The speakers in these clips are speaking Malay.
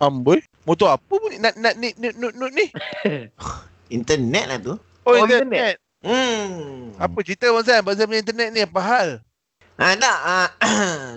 Amboi. Motor apa pun? Nak, nak, ni, ni, ni, ni, ni. Internet lah tu. Oh, Oh, internet. Hmm. Apa cerita Abang Sam? Abang Sam punya internet ni apa hal? Ah, tak. Ah,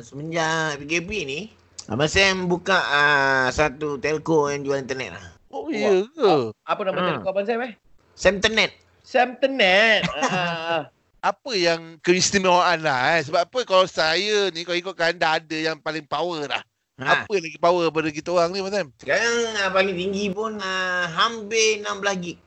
semenjak PKP ni, Abang Sam buka ah, satu telco yang jual internet lah. Oh, ya ke? Apa nama Hmm. telco Abang Sam eh? Samternet. Samternet. ah. Apa yang keistimewaan lah eh? Sebab apa kalau saya ni, kalau ikutkan dah ada yang paling power dah. Ha. Apa lagi power pada kita orang ni Abang Sam? Sekarang ah, paling tinggi pun ah, hampir 16 gig.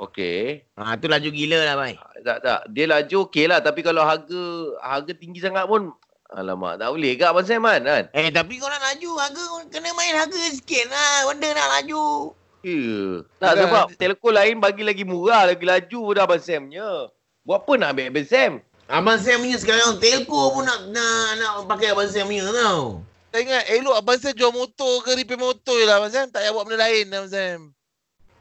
Okey. Ah, tu laju gila lah, Bai. Tak tak. Dia laju okey lah. Tapi kalau harga harga tinggi sangat pun Alamak, tak boleh ke Abang Sam kan? kan? Eh, tapi kau nak laju, harga kau kena main harga sikit lah. Benda nak laju. Ya. Tak Yalah, sebab telco lain bagi lagi murah, lagi laju dah Abang Sam punya. Buat apa nak ambil Abang Sam? Abang Sam punya sekarang telco pun nak nak, nak pakai Abang Sam punya tau. Saya ingat elok Abang Sam jual motor ke repair motor je lah Abang Sam. Tak payah buat benda lain Abang Sam.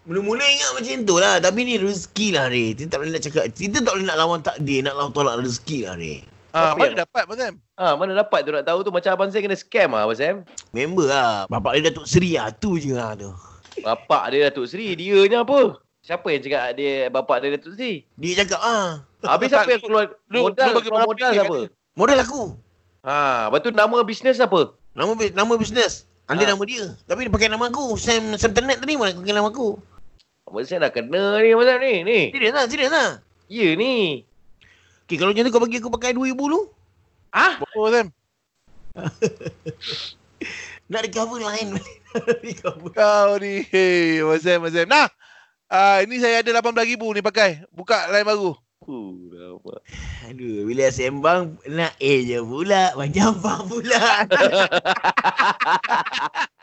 Mula-mula ingat macam tu lah. Tapi ni rezeki lah, Ray. Kita tak boleh nak cakap. Kita tak boleh nak lawan takdir. Nak lawan tolak rezeki lah, Ray. Ah, Apa mana yang- dapat Abang Sam? Ha, mana dapat tu nak tahu tu macam Abang Sam kena scam ah Abang Sam. Member lah. Bapak dia Datuk Seri lah. Tu je lah tu. Bapak dia Datuk Seri, dia ni apa? Siapa yang cakap dia bapak dia Datuk Seri? Dia cakap, ah. Habis siapa yang keluar lu- modal? lu bagi keluar modal ringgit siapa? kat Modal aku. Ha, lepas tu nama bisnes apa? Nama nama bisnes. Ada Ah. nama dia. Tapi dia pakai nama aku. Sam Samternet tadi mana pakai nama aku. Abang Sam dah kena ni Sam ni. Ni. Serius lah, serius lah. Ya ni. Okay, kalau macam tu kau bagi aku pakai 2000 dulu. Ah, Berapa Abang Sam? Nak recover lain. recover. Kau ni. Hey, Abang Sam, Abang Sam. Nah. Ah, ini saya ada RM18,000 ni pakai. Buka line baru. Uh. Aduh, bila sembang nak eh je pula. Macam apa pula.